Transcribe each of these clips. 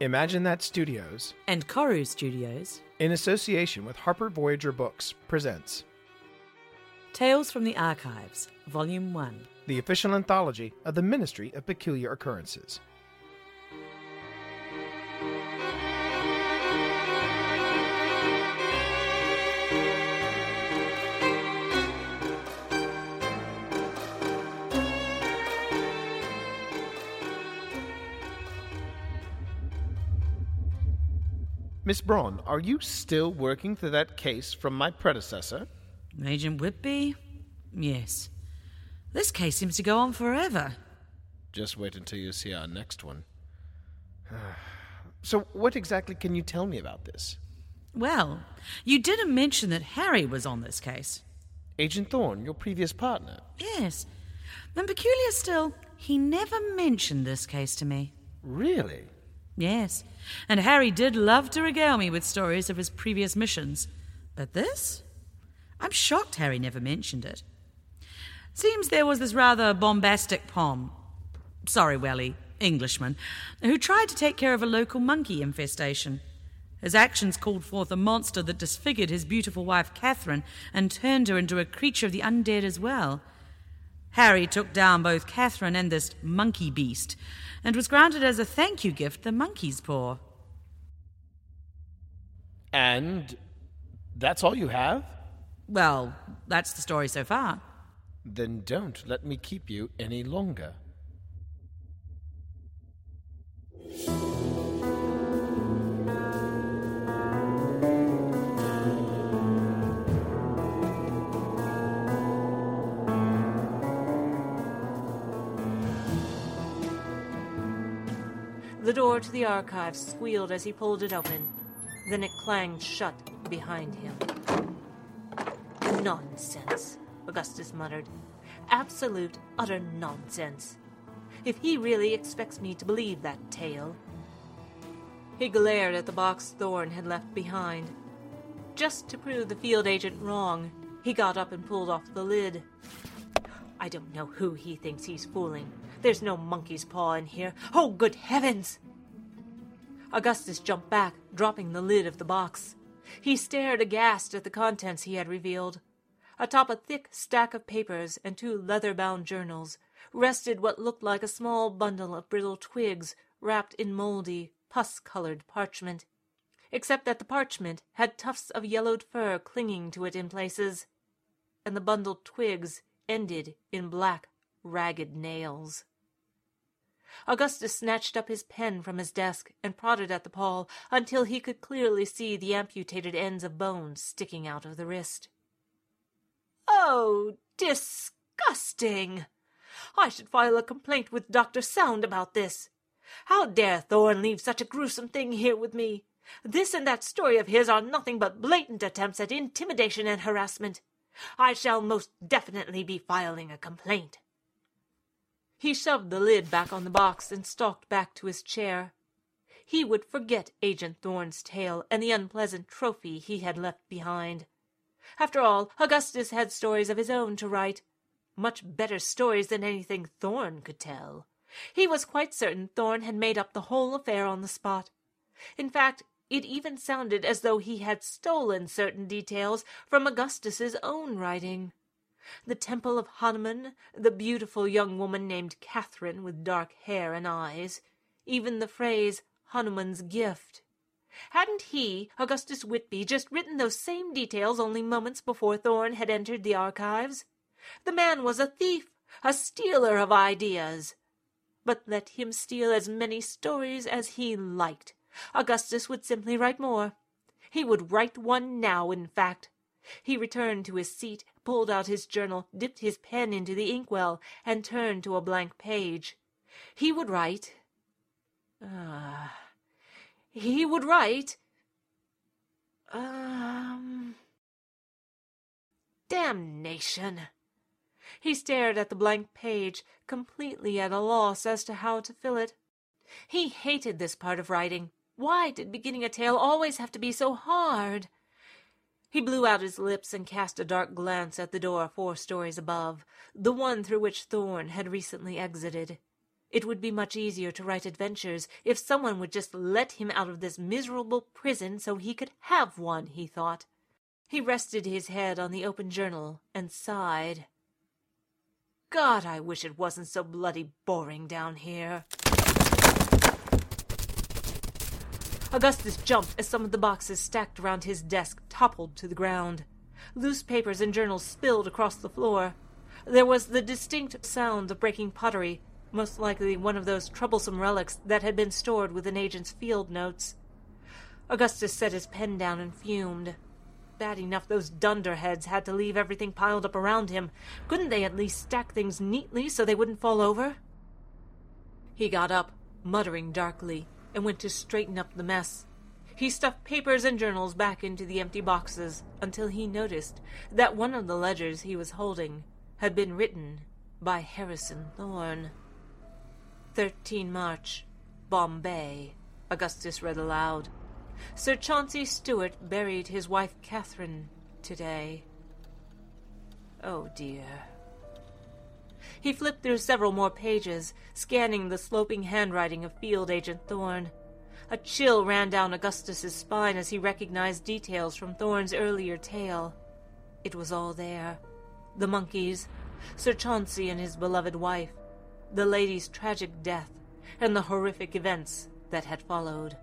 Imagine That Studios, and Koru Studios, in association with Harper Voyager Books, presents Tales from the Archives, Volume 1. the official anthology of the Ministry of Peculiar Occurrences. Miss Braun, are you still working through that case from my predecessor? Agent Whitby? Yes. This case seems to go on forever. Just wait until you see our next one. so, what exactly can you tell me about this? Well, you didn't mention that Harry was on this case. Agent Thorne, your previous partner. Yes. And peculiar still, he never mentioned this case to me. Really? Yes. And Harry did love to regale me with stories of his previous missions. But this? I'm shocked Harry never mentioned it. Seems there was this rather bombastic Pom, sorry, Welly, Englishman, who tried to take care of a local monkey infestation. His actions called forth a monster that disfigured his beautiful wife Catherine and turned her into a creature of the undead as well. Harry took down both Catherine and this monkey beast, and was granted as a thank you gift the monkey's paw. And that's all you have? Well, that's the story so far. Then don't let me keep you any longer. The door to the archives squealed as he pulled it open. Then it clanged shut behind him. Nonsense, Augustus muttered. Absolute, utter nonsense. If he really expects me to believe that tale. He glared at the box Thorne had left behind. Just to prove the field agent wrong, he got up and pulled off the lid. I don't know who he thinks he's fooling. There's no monkey's paw in here. Oh, good heavens! Augustus jumped back, dropping the lid of the box. He stared aghast at the contents he had revealed. Atop a thick stack of papers and two leather bound journals rested what looked like a small bundle of brittle twigs wrapped in moldy, pus colored parchment, except that the parchment had tufts of yellowed fur clinging to it in places, and the bundled twigs ended in black, ragged nails. Augustus snatched up his pen from his desk and prodded at the pall until he could clearly see the amputated ends of bones sticking out of the wrist. Oh, disgusting! I should file a complaint with Dr. Sound about this. How dare Thorne leave such a gruesome thing here with me? This and that story of his are nothing but blatant attempts at intimidation and harassment. I shall most definitely be filing a complaint. He shoved the lid back on the box and stalked back to his chair. He would forget Agent Thorne's tale and the unpleasant trophy he had left behind. After all, Augustus had stories of his own to write. Much better stories than anything Thorne could tell. He was quite certain Thorne had made up the whole affair on the spot. In fact, it even sounded as though he had stolen certain details from Augustus's own writing. The temple of Hanuman, the beautiful young woman named Catherine with dark hair and eyes, even the phrase Hanuman's gift. Hadn't he, Augustus Whitby, just written those same details only moments before Thorne had entered the archives? The man was a thief, a stealer of ideas. But let him steal as many stories as he liked. Augustus would simply write more. He would write one now, in fact. He returned to his seat, pulled out his journal, dipped his pen into the inkwell, and turned to a blank page. He would write. Ah. Uh, he would write. Um. Damnation! He stared at the blank page, completely at a loss as to how to fill it. He hated this part of writing. Why did beginning a tale always have to be so hard? He blew out his lips and cast a dark glance at the door four stories above, the one through which Thorne had recently exited. It would be much easier to write adventures if someone would just let him out of this miserable prison so he could have one, he thought. He rested his head on the open journal and sighed. God, I wish it wasn't so bloody boring down here. Augustus jumped as some of the boxes stacked around his desk toppled to the ground. Loose papers and journals spilled across the floor. There was the distinct sound of breaking pottery most likely one of those troublesome relics that had been stored with an agent's field notes. Augustus set his pen down and fumed. Bad enough those dunderheads had to leave everything piled up around him. Couldn't they at least stack things neatly so they wouldn't fall over? He got up, muttering darkly, and went to straighten up the mess. He stuffed papers and journals back into the empty boxes until he noticed that one of the ledgers he was holding had been written by Harrison Thorne. 13 March, Bombay, Augustus read aloud. Sir Chauncey Stuart buried his wife Catherine today. Oh dear. He flipped through several more pages, scanning the sloping handwriting of Field Agent Thorne. A chill ran down Augustus's spine as he recognized details from Thorne's earlier tale. It was all there. The monkeys, Sir Chauncey and his beloved wife, the lady's tragic death, and the horrific events that had followed.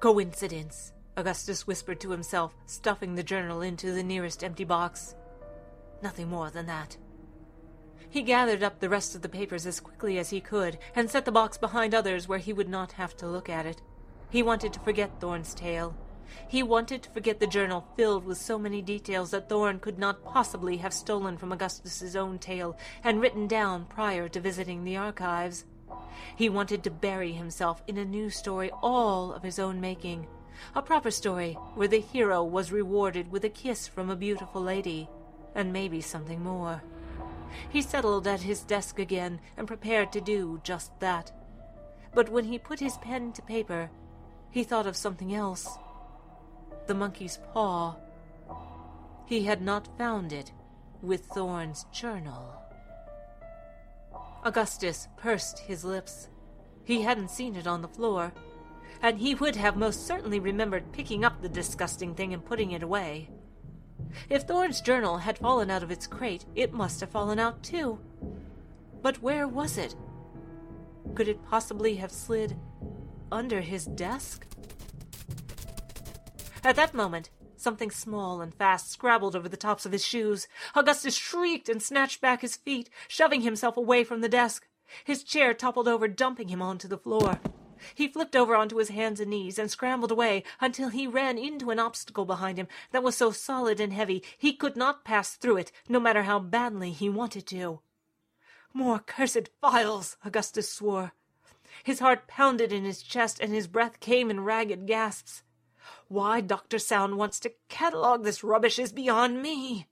Coincidence, Augustus whispered to himself, stuffing the journal into the nearest empty box. Nothing more than that. He gathered up the rest of the papers as quickly as he could and set the box behind others where he would not have to look at it. He wanted to forget Thorne's tale, he wanted to forget the journal filled with so many details that Thorne could not possibly have stolen from Augustus's own tale and written down prior to visiting the archives. He wanted to bury himself in a new story all of his own making, a proper story where the hero was rewarded with a kiss from a beautiful lady, and maybe something more. He settled at his desk again and prepared to do just that. But when he put his pen to paper, he thought of something else the monkey's paw. He had not found it with Thorne's journal. Augustus pursed his lips. He hadn't seen it on the floor, and he would have most certainly remembered picking up the disgusting thing and putting it away. If Thorne's journal had fallen out of its crate, it must have fallen out too. But where was it? Could it possibly have slid under his desk? At that moment, something small and fast scrabbled over the tops of his shoes. Augustus shrieked and snatched back his feet, shoving himself away from the desk. His chair toppled over, dumping him onto the floor. He flipped over onto his hands and knees and scrambled away until he ran into an obstacle behind him that was so solid and heavy he could not pass through it, no matter how badly he wanted to. More cursed files, Augustus swore. His heart pounded in his chest and his breath came in ragged gasps. Why Dr. Sound wants to catalog this rubbish is beyond me.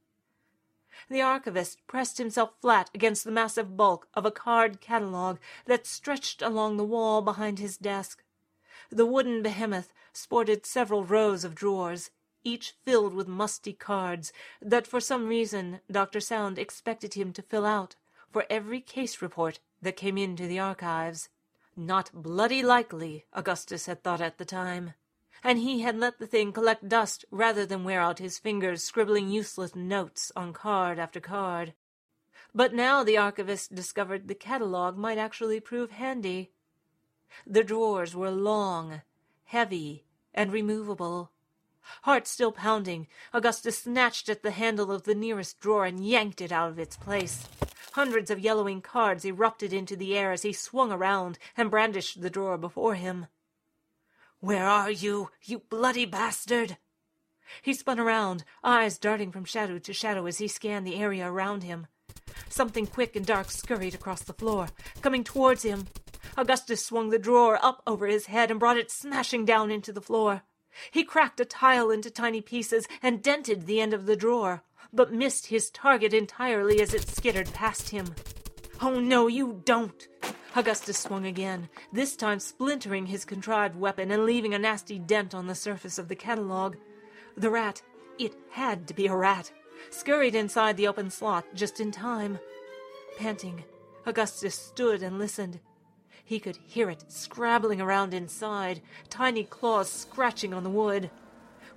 The archivist pressed himself flat against the massive bulk of a card catalogue that stretched along the wall behind his desk. The wooden behemoth sported several rows of drawers, each filled with musty cards that for some reason Dr. Sound expected him to fill out for every case report that came into the archives. Not bloody likely, Augustus had thought at the time and he had let the thing collect dust rather than wear out his fingers scribbling useless notes on card after card. But now the archivist discovered the catalogue might actually prove handy. The drawers were long, heavy, and removable. Heart still pounding, Augustus snatched at the handle of the nearest drawer and yanked it out of its place. Hundreds of yellowing cards erupted into the air as he swung around and brandished the drawer before him. Where are you, you bloody bastard? He spun around, eyes darting from shadow to shadow as he scanned the area around him. Something quick and dark scurried across the floor, coming towards him. Augustus swung the drawer up over his head and brought it smashing down into the floor. He cracked a tile into tiny pieces and dented the end of the drawer, but missed his target entirely as it skittered past him. Oh, no, you don't! Augustus swung again, this time splintering his contrived weapon and leaving a nasty dent on the surface of the catalogue. The rat, it had to be a rat, scurried inside the open slot just in time. Panting, Augustus stood and listened. He could hear it scrabbling around inside, tiny claws scratching on the wood.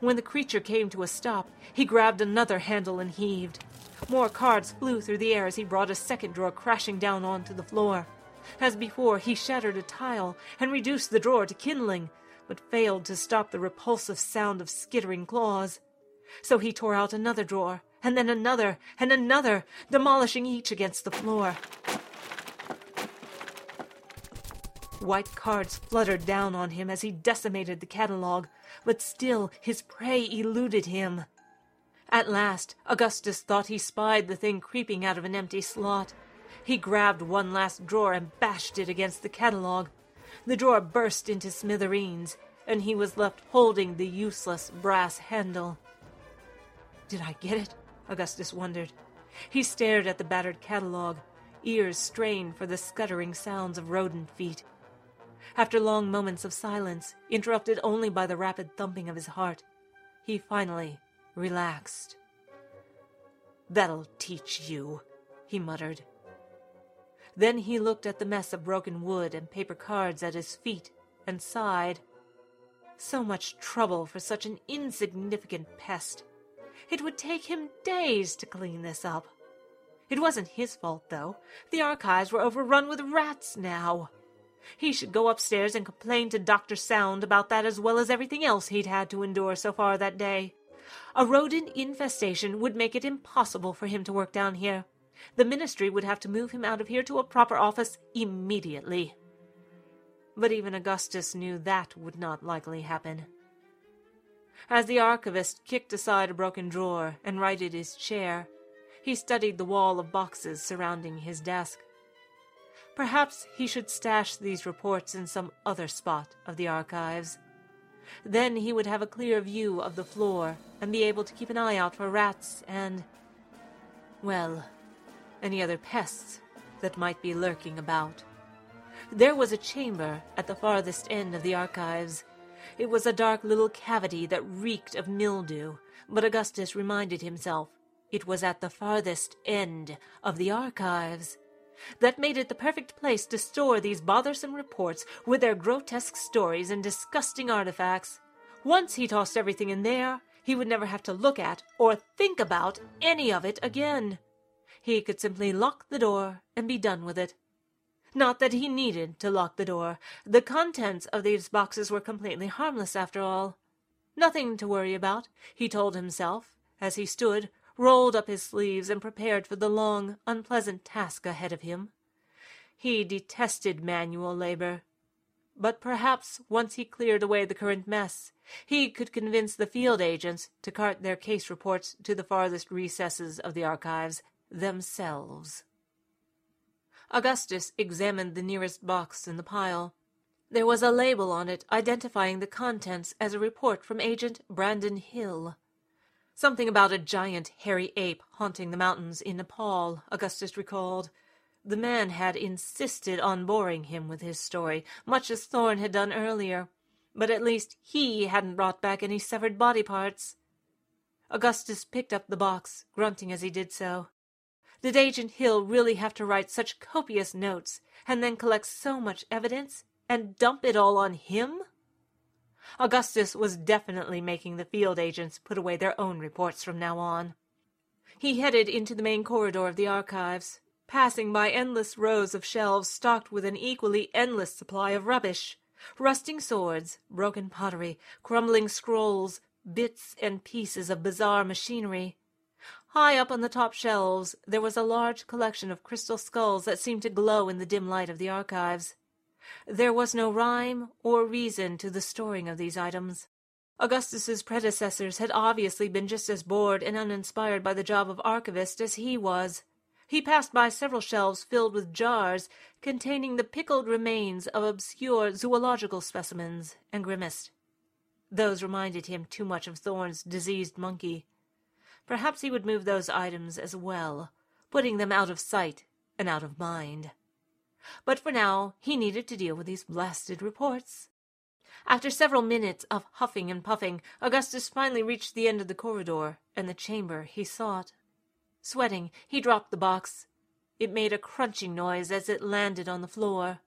When the creature came to a stop, he grabbed another handle and heaved. More cards flew through the air as he brought a second drawer crashing down onto the floor. As before, he shattered a tile and reduced the drawer to kindling, but failed to stop the repulsive sound of skittering claws. So he tore out another drawer, and then another, and another, demolishing each against the floor. White cards fluttered down on him as he decimated the catalogue, but still his prey eluded him. At last, Augustus thought he spied the thing creeping out of an empty slot. He grabbed one last drawer and bashed it against the catalogue. The drawer burst into smithereens, and he was left holding the useless brass handle. Did I get it? Augustus wondered. He stared at the battered catalogue, ears strained for the scuttering sounds of rodent feet. After long moments of silence, interrupted only by the rapid thumping of his heart, he finally relaxed. That'll teach you, he muttered. Then he looked at the mess of broken wood and paper cards at his feet and sighed. So much trouble for such an insignificant pest. It would take him days to clean this up. It wasn't his fault, though. The archives were overrun with rats now. He should go upstairs and complain to Dr. Sound about that as well as everything else he'd had to endure so far that day. A rodent infestation would make it impossible for him to work down here. The ministry would have to move him out of here to a proper office immediately. But even Augustus knew that would not likely happen. As the archivist kicked aside a broken drawer and righted his chair, he studied the wall of boxes surrounding his desk. Perhaps he should stash these reports in some other spot of the archives. Then he would have a clear view of the floor and be able to keep an eye out for rats and. well, any other pests that might be lurking about. There was a chamber at the farthest end of the archives. It was a dark little cavity that reeked of mildew, but Augustus reminded himself it was at the farthest end of the archives. That made it the perfect place to store these bothersome reports with their grotesque stories and disgusting artifacts. Once he tossed everything in there, he would never have to look at or think about any of it again. He could simply lock the door and be done with it. Not that he needed to lock the door. The contents of these boxes were completely harmless after all. Nothing to worry about, he told himself, as he stood, rolled up his sleeves, and prepared for the long, unpleasant task ahead of him. He detested manual labor. But perhaps once he cleared away the current mess, he could convince the field agents to cart their case reports to the farthest recesses of the archives themselves. Augustus examined the nearest box in the pile. There was a label on it identifying the contents as a report from Agent Brandon Hill. Something about a giant hairy ape haunting the mountains in Nepal, Augustus recalled. The man had insisted on boring him with his story, much as Thorne had done earlier, but at least he hadn't brought back any severed body parts. Augustus picked up the box, grunting as he did so. Did Agent Hill really have to write such copious notes and then collect so much evidence and dump it all on him? Augustus was definitely making the field agents put away their own reports from now on. He headed into the main corridor of the archives. passing by endless rows of shelves stocked with an equally endless supply of rubbish rusting swords, broken pottery, crumbling scrolls, bits and pieces of bizarre machinery. High up on the top shelves, there was a large collection of crystal skulls that seemed to glow in the dim light of the archives. There was no rhyme or reason to the storing of these items. Augustus's predecessors had obviously been just as bored and uninspired by the job of archivist as he was. He passed by several shelves filled with jars containing the pickled remains of obscure zoological specimens, and grimaced. Those reminded him too much of Thorne's diseased monkey. Perhaps he would move those items as well, putting them out of sight and out of mind. But for now, he needed to deal with these blasted reports. After several minutes of huffing and puffing, Augustus finally reached the end of the corridor and the chamber he sought. Sweating, he dropped the box. It made a crunching noise as it landed on the floor.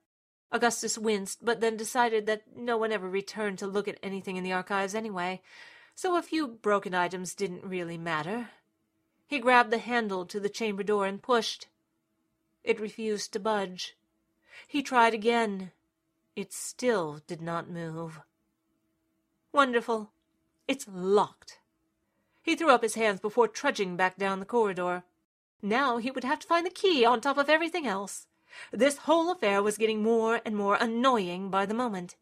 Augustus winced, but then decided that no one ever returned to look at anything in the archives anyway, so a few broken items didn't really matter. He grabbed the handle to the chamber door and pushed. It refused to budge. He tried again. It still did not move. Wonderful. It's locked. He threw up his hands before trudging back down the corridor. Now he would have to find the key on top of everything else. This whole affair was getting more and more annoying by the moment.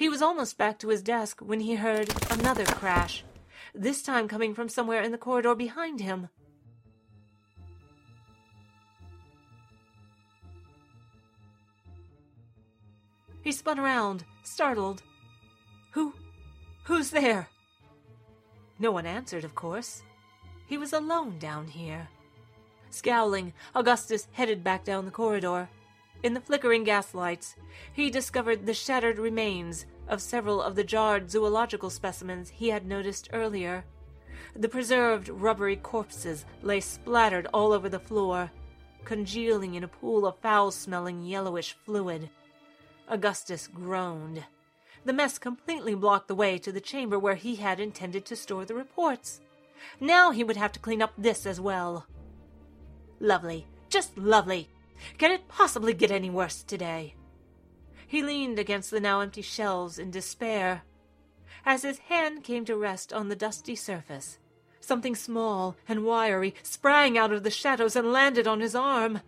He was almost back to his desk when he heard another crash, this time coming from somewhere in the corridor behind him. He spun around, startled. Who? Who's there? No one answered, of course. He was alone down here. Scowling, Augustus headed back down the corridor. In the flickering gaslights, he discovered the shattered remains of several of the jarred zoological specimens he had noticed earlier. The preserved rubbery corpses lay splattered all over the floor, congealing in a pool of foul smelling yellowish fluid. Augustus groaned. The mess completely blocked the way to the chamber where he had intended to store the reports. Now he would have to clean up this as well. Lovely. Just lovely. Can it possibly get any worse today? He leaned against the now empty shelves in despair. As his hand came to rest on the dusty surface, something small and wiry sprang out of the shadows and landed on his arm.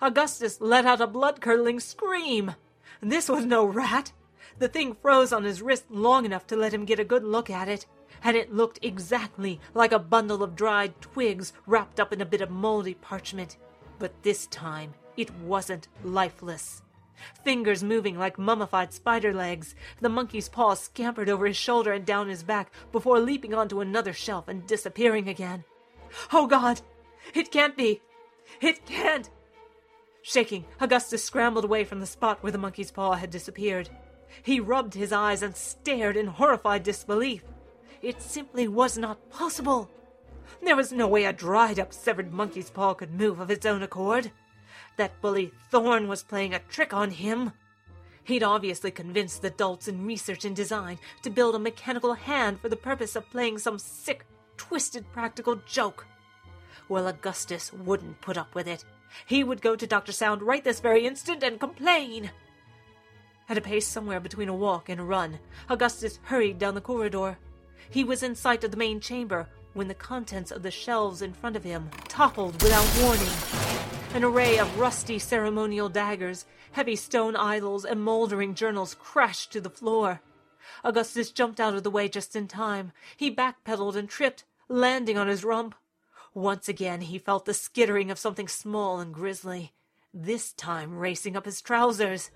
Augustus let out a blood curdling scream. This was no rat. The thing froze on his wrist long enough to let him get a good look at it, and it looked exactly like a bundle of dried twigs wrapped up in a bit of moldy parchment. But this time it wasn't lifeless. Fingers moving like mummified spider legs, the monkey's paw scampered over his shoulder and down his back before leaping onto another shelf and disappearing again. Oh God! It can't be! It can't! Shaking, Augustus scrambled away from the spot where the monkey's paw had disappeared. He rubbed his eyes and stared in horrified disbelief. It simply was not possible. There was no way a dried up, severed monkey's paw could move of its own accord. That bully Thorne was playing a trick on him. He'd obviously convinced the dolts in research and design to build a mechanical hand for the purpose of playing some sick, twisted practical joke. Well, Augustus wouldn't put up with it. He would go to Dr. Sound right this very instant and complain. At a pace somewhere between a walk and a run, Augustus hurried down the corridor. He was in sight of the main chamber when the contents of the shelves in front of him toppled without warning. An array of rusty ceremonial daggers, heavy stone idols, and moldering journals crashed to the floor. Augustus jumped out of the way just in time. He backpedaled and tripped, landing on his rump. Once again he felt the skittering of something small and grisly, this time racing up his trousers.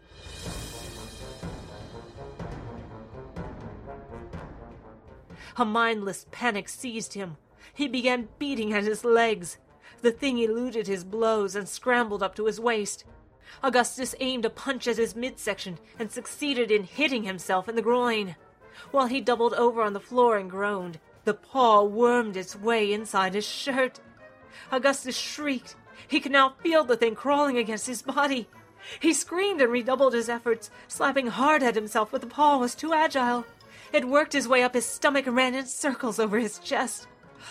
A mindless panic seized him. He began beating at his legs. The thing eluded his blows and scrambled up to his waist. Augustus aimed a punch at his midsection and succeeded in hitting himself in the groin. While he doubled over on the floor and groaned, the paw wormed its way inside his shirt. Augustus shrieked. He could now feel the thing crawling against his body. He screamed and redoubled his efforts, slapping hard at himself, but the paw was too agile. It worked his way up his stomach and ran in circles over his chest.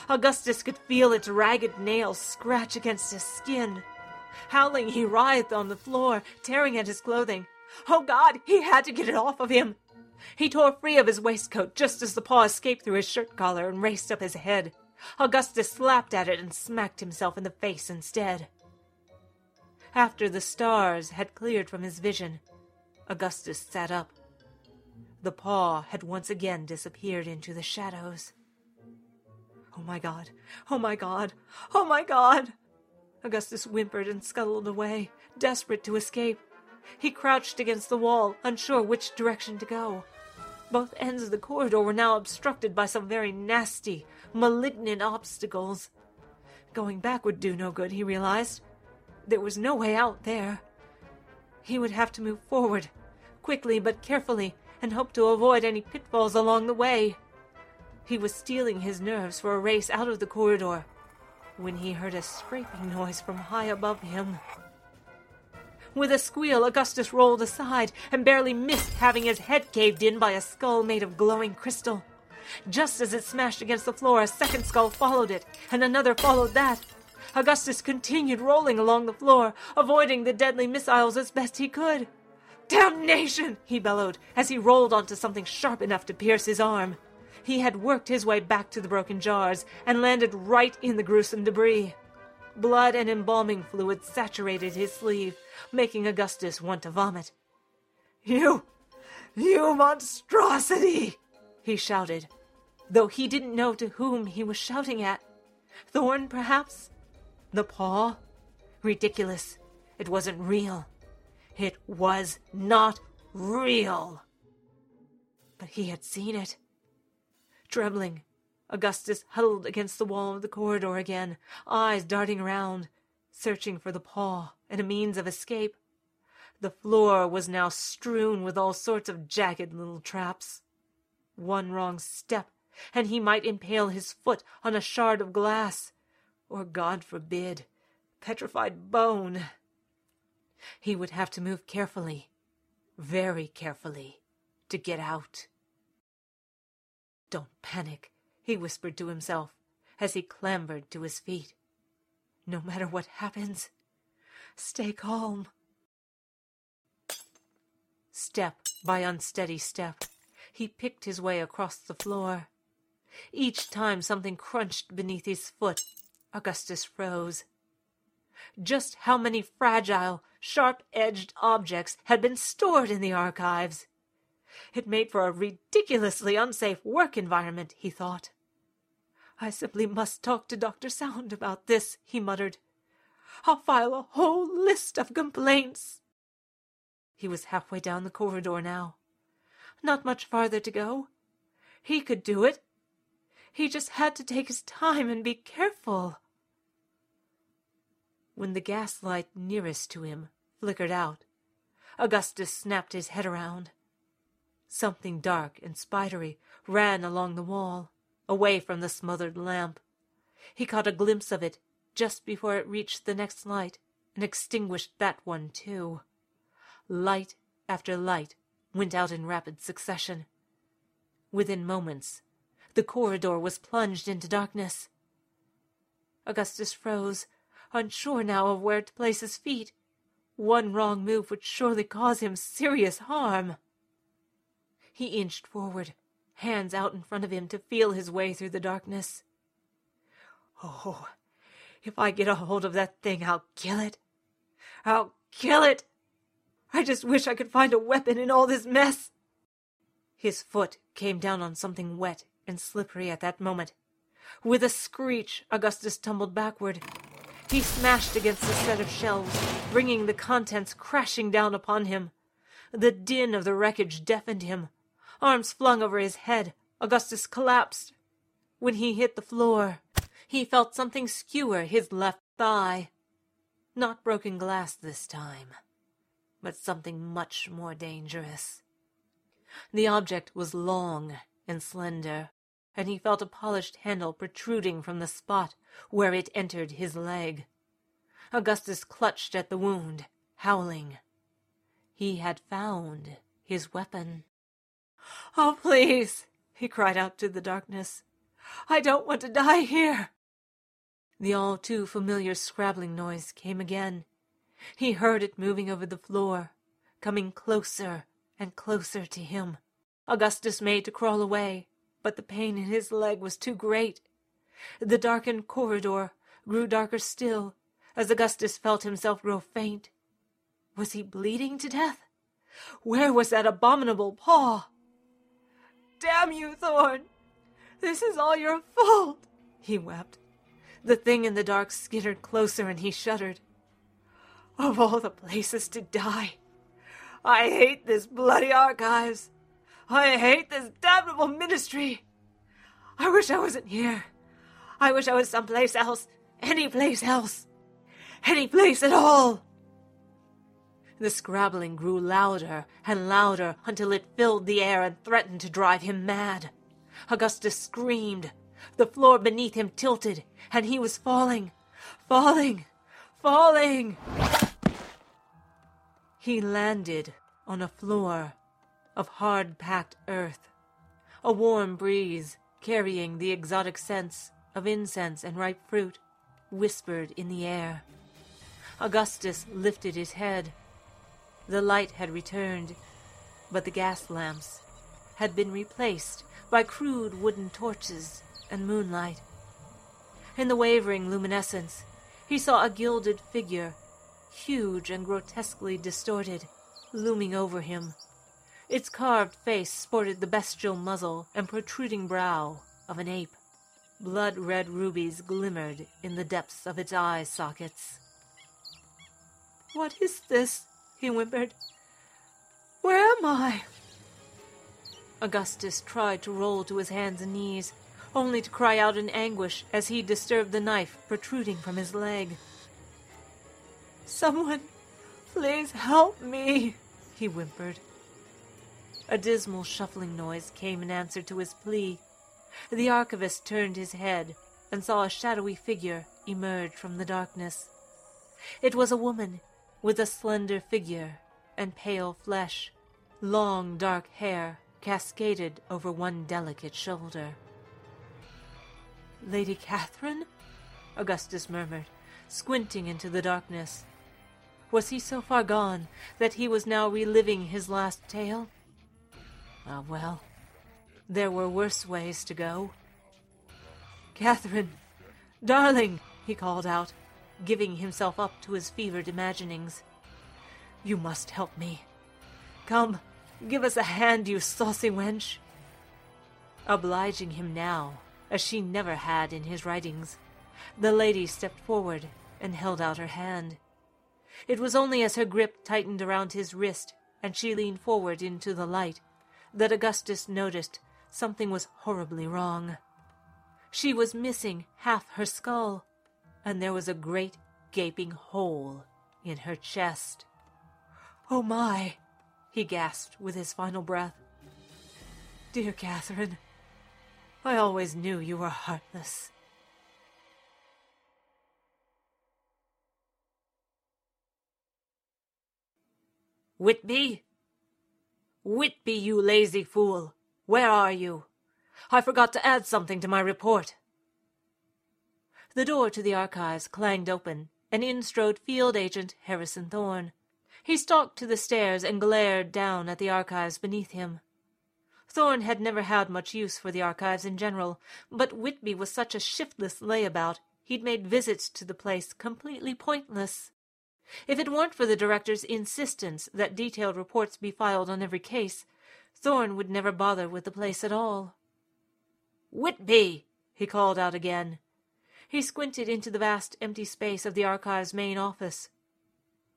Augustus could feel its ragged nails scratch against his skin. Howling, he writhed on the floor, tearing at his clothing. Oh God, he had to get it off of him. He tore free of his waistcoat just as the paw escaped through his shirt collar and raced up his head. Augustus slapped at it and smacked himself in the face instead. After the stars had cleared from his vision, Augustus sat up. The paw had once again disappeared into the shadows. Oh my god! Oh my god! Oh my god! Augustus whimpered and scuttled away, desperate to escape. He crouched against the wall, unsure which direction to go. Both ends of the corridor were now obstructed by some very nasty, malignant obstacles. Going back would do no good, he realized. There was no way out there. He would have to move forward, quickly but carefully, and hope to avoid any pitfalls along the way. He was steeling his nerves for a race out of the corridor when he heard a scraping noise from high above him. With a squeal, Augustus rolled aside and barely missed having his head caved in by a skull made of glowing crystal. Just as it smashed against the floor, a second skull followed it, and another followed that. Augustus continued rolling along the floor, avoiding the deadly missiles as best he could. Damnation! he bellowed as he rolled onto something sharp enough to pierce his arm. He had worked his way back to the broken jars and landed right in the gruesome debris. Blood and embalming fluid saturated his sleeve, making Augustus want to vomit. You! You monstrosity! he shouted, though he didn't know to whom he was shouting at. Thorne, perhaps? The paw? Ridiculous. It wasn't real. It was not real. But he had seen it. Trembling, Augustus huddled against the wall of the corridor again, eyes darting around, searching for the paw and a means of escape. The floor was now strewn with all sorts of jagged little traps. One wrong step, and he might impale his foot on a shard of glass, or, God forbid, petrified bone. He would have to move carefully, very carefully, to get out. Don't panic, he whispered to himself as he clambered to his feet. No matter what happens, stay calm. Step by unsteady step, he picked his way across the floor. Each time something crunched beneath his foot, Augustus froze. Just how many fragile, sharp edged objects had been stored in the archives? It made for a ridiculously unsafe work environment, he thought. I simply must talk to Dr. Sound about this, he muttered. I'll file a whole list of complaints. He was halfway down the corridor now. Not much farther to go. He could do it. He just had to take his time and be careful. When the gaslight nearest to him flickered out, Augustus snapped his head around. Something dark and spidery ran along the wall, away from the smothered lamp. He caught a glimpse of it just before it reached the next light and extinguished that one too. Light after light went out in rapid succession. Within moments, the corridor was plunged into darkness. Augustus froze, unsure now of where to place his feet. One wrong move would surely cause him serious harm. He inched forward, hands out in front of him to feel his way through the darkness. Oh, if I get a hold of that thing, I'll kill it. I'll kill it. I just wish I could find a weapon in all this mess. His foot came down on something wet and slippery at that moment. With a screech, Augustus tumbled backward. He smashed against a set of shelves, bringing the contents crashing down upon him. The din of the wreckage deafened him. Arms flung over his head, Augustus collapsed. When he hit the floor, he felt something skewer his left thigh. Not broken glass this time, but something much more dangerous. The object was long and slender, and he felt a polished handle protruding from the spot where it entered his leg. Augustus clutched at the wound, howling. He had found his weapon. Oh, please, he cried out to the darkness. I don't want to die here. The all too familiar scrabbling noise came again, He heard it moving over the floor, coming closer and closer to him. Augustus made to crawl away, but the pain in his leg was too great. The darkened corridor grew darker still as Augustus felt himself grow faint. Was he bleeding to death? Where was that abominable paw? Damn you, Thorne! This is all your fault, he wept. The thing in the dark skittered closer and he shuddered. Of all the places to die, I hate this bloody archives. I hate this damnable ministry. I wish I wasn't here. I wish I was someplace else, any place else, any place at all. The scrabbling grew louder and louder until it filled the air and threatened to drive him mad. Augustus screamed. The floor beneath him tilted, and he was falling, falling, falling. He landed on a floor of hard packed earth. A warm breeze, carrying the exotic scents of incense and ripe fruit, whispered in the air. Augustus lifted his head. The light had returned, but the gas lamps had been replaced by crude wooden torches and moonlight. In the wavering luminescence, he saw a gilded figure, huge and grotesquely distorted, looming over him. Its carved face sported the bestial muzzle and protruding brow of an ape. Blood red rubies glimmered in the depths of its eye sockets. What is this? He whimpered. Where am I? Augustus tried to roll to his hands and knees, only to cry out in anguish as he disturbed the knife protruding from his leg. Someone, please help me, he whimpered. A dismal shuffling noise came in answer to his plea. The archivist turned his head and saw a shadowy figure emerge from the darkness. It was a woman with a slender figure and pale flesh, long dark hair cascaded over one delicate shoulder. Lady Catherine? Augustus murmured, squinting into the darkness. Was he so far gone that he was now reliving his last tale? Ah, well, there were worse ways to go. Catherine, darling, he called out, giving himself up to his fevered imaginings. You must help me. Come, give us a hand, you saucy wench. Obliging him now, as she never had in his writings, the lady stepped forward and held out her hand. It was only as her grip tightened around his wrist and she leaned forward into the light that Augustus noticed something was horribly wrong. She was missing half her skull, and there was a great gaping hole in her chest. Oh my! he gasped with his final breath. Dear Catherine, I always knew you were heartless. Whitby? Whitby, you lazy fool! Where are you? I forgot to add something to my report. The door to the archives clanged open, and in strode Field Agent Harrison Thorne. He stalked to the stairs and glared down at the archives beneath him. Thorne had never had much use for the archives in general, but Whitby was such a shiftless layabout he'd made visits to the place completely pointless. If it weren't for the director's insistence that detailed reports be filed on every case, Thorne would never bother with the place at all. Whitby! he called out again. He squinted into the vast empty space of the archive's main office.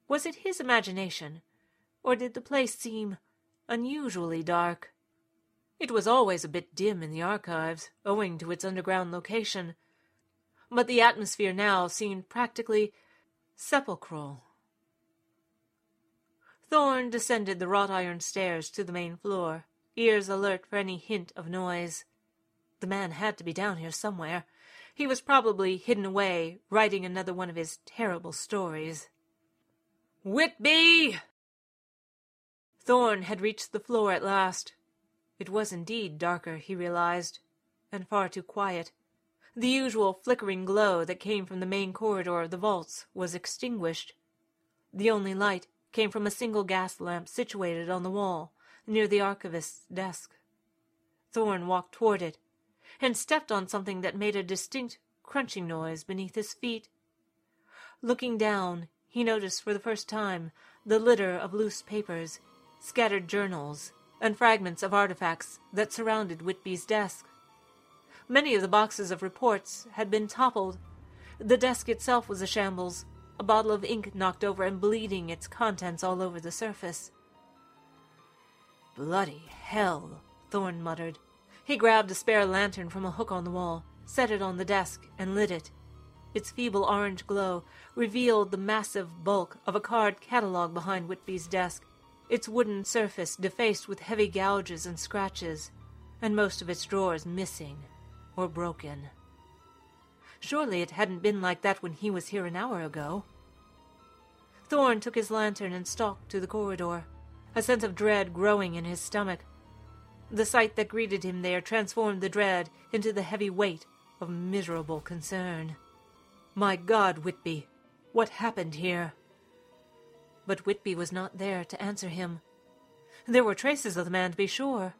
Was it his imagination, or did the place seem unusually dark? It was always a bit dim in the archives, owing to its underground location, but the atmosphere now seemed practically sepulchral. Thorne descended the wrought iron stairs to the main floor, ears alert for any hint of noise. The man had to be down here somewhere. He was probably hidden away, writing another one of his terrible stories. Whitby! Thorne had reached the floor at last. It was indeed darker, he realized, and far too quiet. The usual flickering glow that came from the main corridor of the vaults was extinguished. The only light came from a single gas lamp situated on the wall near the archivist's desk. Thorne walked toward it and stepped on something that made a distinct crunching noise beneath his feet. Looking down, he noticed for the first time the litter of loose papers, scattered journals, and fragments of artifacts that surrounded Whitby's desk. Many of the boxes of reports had been toppled. The desk itself was a shambles, a bottle of ink knocked over and bleeding its contents all over the surface. Bloody hell, Thorne muttered. He grabbed a spare lantern from a hook on the wall, set it on the desk, and lit it. Its feeble orange glow revealed the massive bulk of a card catalog behind Whitby's desk, its wooden surface defaced with heavy gouges and scratches, and most of its drawers missing or broken. Surely it hadn't been like that when he was here an hour ago. Thorne took his lantern and stalked to the corridor, a sense of dread growing in his stomach. The sight that greeted him there transformed the dread into the heavy weight of miserable concern. My God, Whitby, what happened here? But Whitby was not there to answer him. There were traces of the man, to be sure.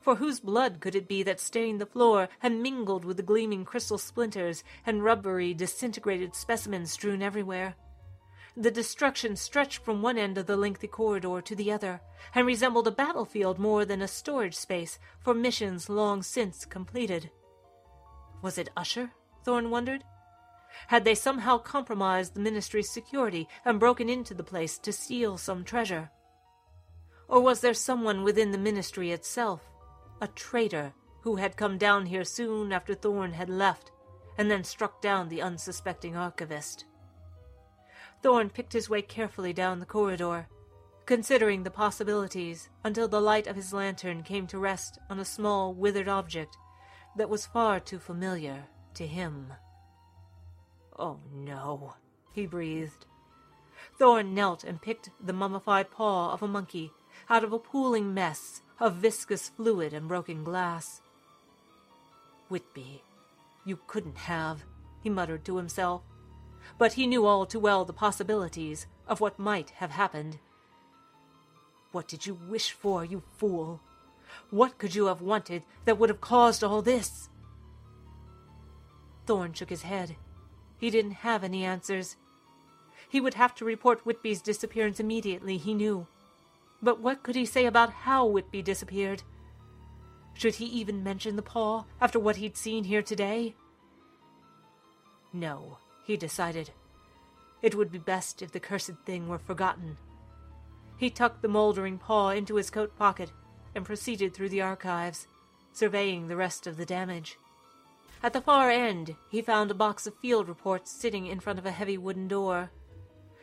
For whose blood could it be that stained the floor and mingled with the gleaming crystal splinters and rubbery, disintegrated specimens strewn everywhere? The destruction stretched from one end of the lengthy corridor to the other, and resembled a battlefield more than a storage space for missions long since completed. Was it Usher? Thorne wondered. Had they somehow compromised the ministry's security and broken into the place to steal some treasure? Or was there someone within the ministry itself, a traitor, who had come down here soon after Thorne had left, and then struck down the unsuspecting archivist? Thorne picked his way carefully down the corridor, considering the possibilities until the light of his lantern came to rest on a small, withered object that was far too familiar to him. Oh no, he breathed. Thorne knelt and picked the mummified paw of a monkey out of a pooling mess of viscous fluid and broken glass. Whitby, you couldn't have, he muttered to himself, but he knew all too well the possibilities of what might have happened. What did you wish for, you fool? What could you have wanted that would have caused all this? Thorne shook his head. He didn't have any answers. He would have to report Whitby's disappearance immediately, he knew. But what could he say about how Whitby disappeared? Should he even mention the paw after what he'd seen here today? No, he decided. It would be best if the cursed thing were forgotten. He tucked the moldering paw into his coat pocket and proceeded through the archives, surveying the rest of the damage. At the far end, he found a box of field reports sitting in front of a heavy wooden door.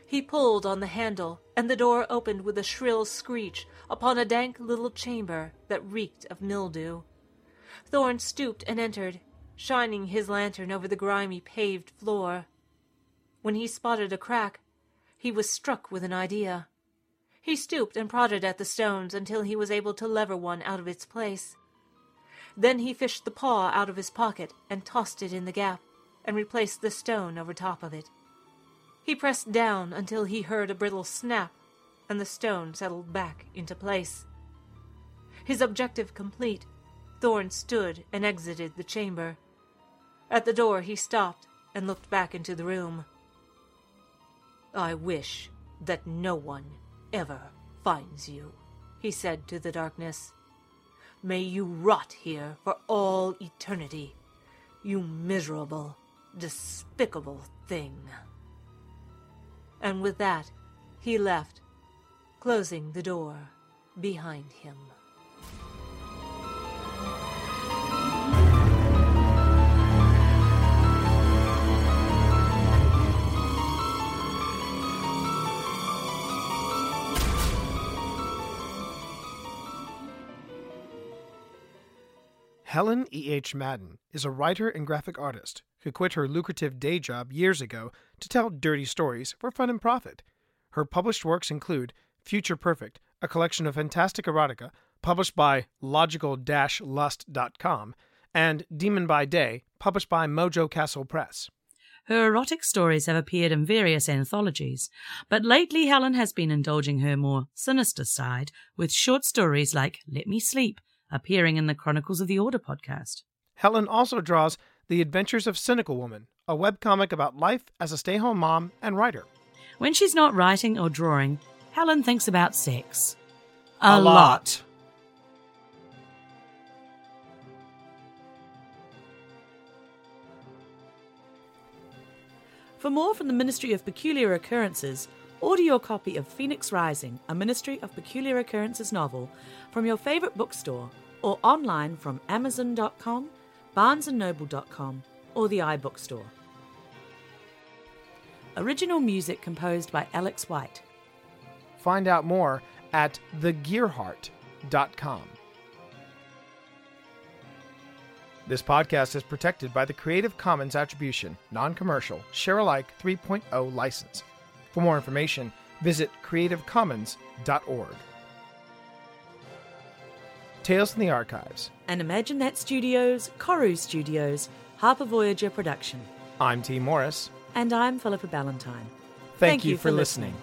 He pulled on the handle, and the door opened with a shrill screech upon a dank little chamber that reeked of mildew. Thorne stooped and entered, shining his lantern over the grimy paved floor. When he spotted a crack, he was struck with an idea. He stooped and prodded at the stones until he was able to lever one out of its place. Then he fished the paw out of his pocket and tossed it in the gap, and replaced the stone over top of it. He pressed down until he heard a brittle snap, and the stone settled back into place. His objective complete, Thorne stood and exited the chamber. At the door he stopped and looked back into the room. I wish that no one ever finds you, he said to the darkness. May you rot here for all eternity, you miserable, despicable thing. And with that, he left, closing the door behind him. Helen E. H. Madden is a writer and graphic artist who quit her lucrative day job years ago to tell dirty stories for fun and profit. Her published works include Future Perfect, a collection of fantastic erotica published by logical-lust.com, and Demon by Day, published by Mojo Castle Press. Her erotic stories have appeared in various anthologies, but lately Helen has been indulging her more sinister side with short stories like Let Me Sleep, appearing in the Chronicles of the Order podcast. Helen also draws The Adventures of Cynical Woman, a webcomic about life as a stay home mom and writer. When she's not writing or drawing, Helen thinks about sex. A lot. For more from the Ministry of Peculiar Occurrences, order your copy of Phoenix Rising, a Ministry of Peculiar Occurrences novel from your favorite bookstore or online from amazon.com, barnesandnoble.com, or the iBookstore. Original music composed by Alex White. Find out more at thegearheart.com. This podcast is protected by the Creative Commons Attribution, Non Commercial, Share Alike 3.0 license. For more information, visit creativecommons.org. Tales from the Archives. And Imagine That Studios, Koru Studios, Harper Voyager production. I'm T. Morris. And I'm Philippa Ballantine. Thank, you, for listening.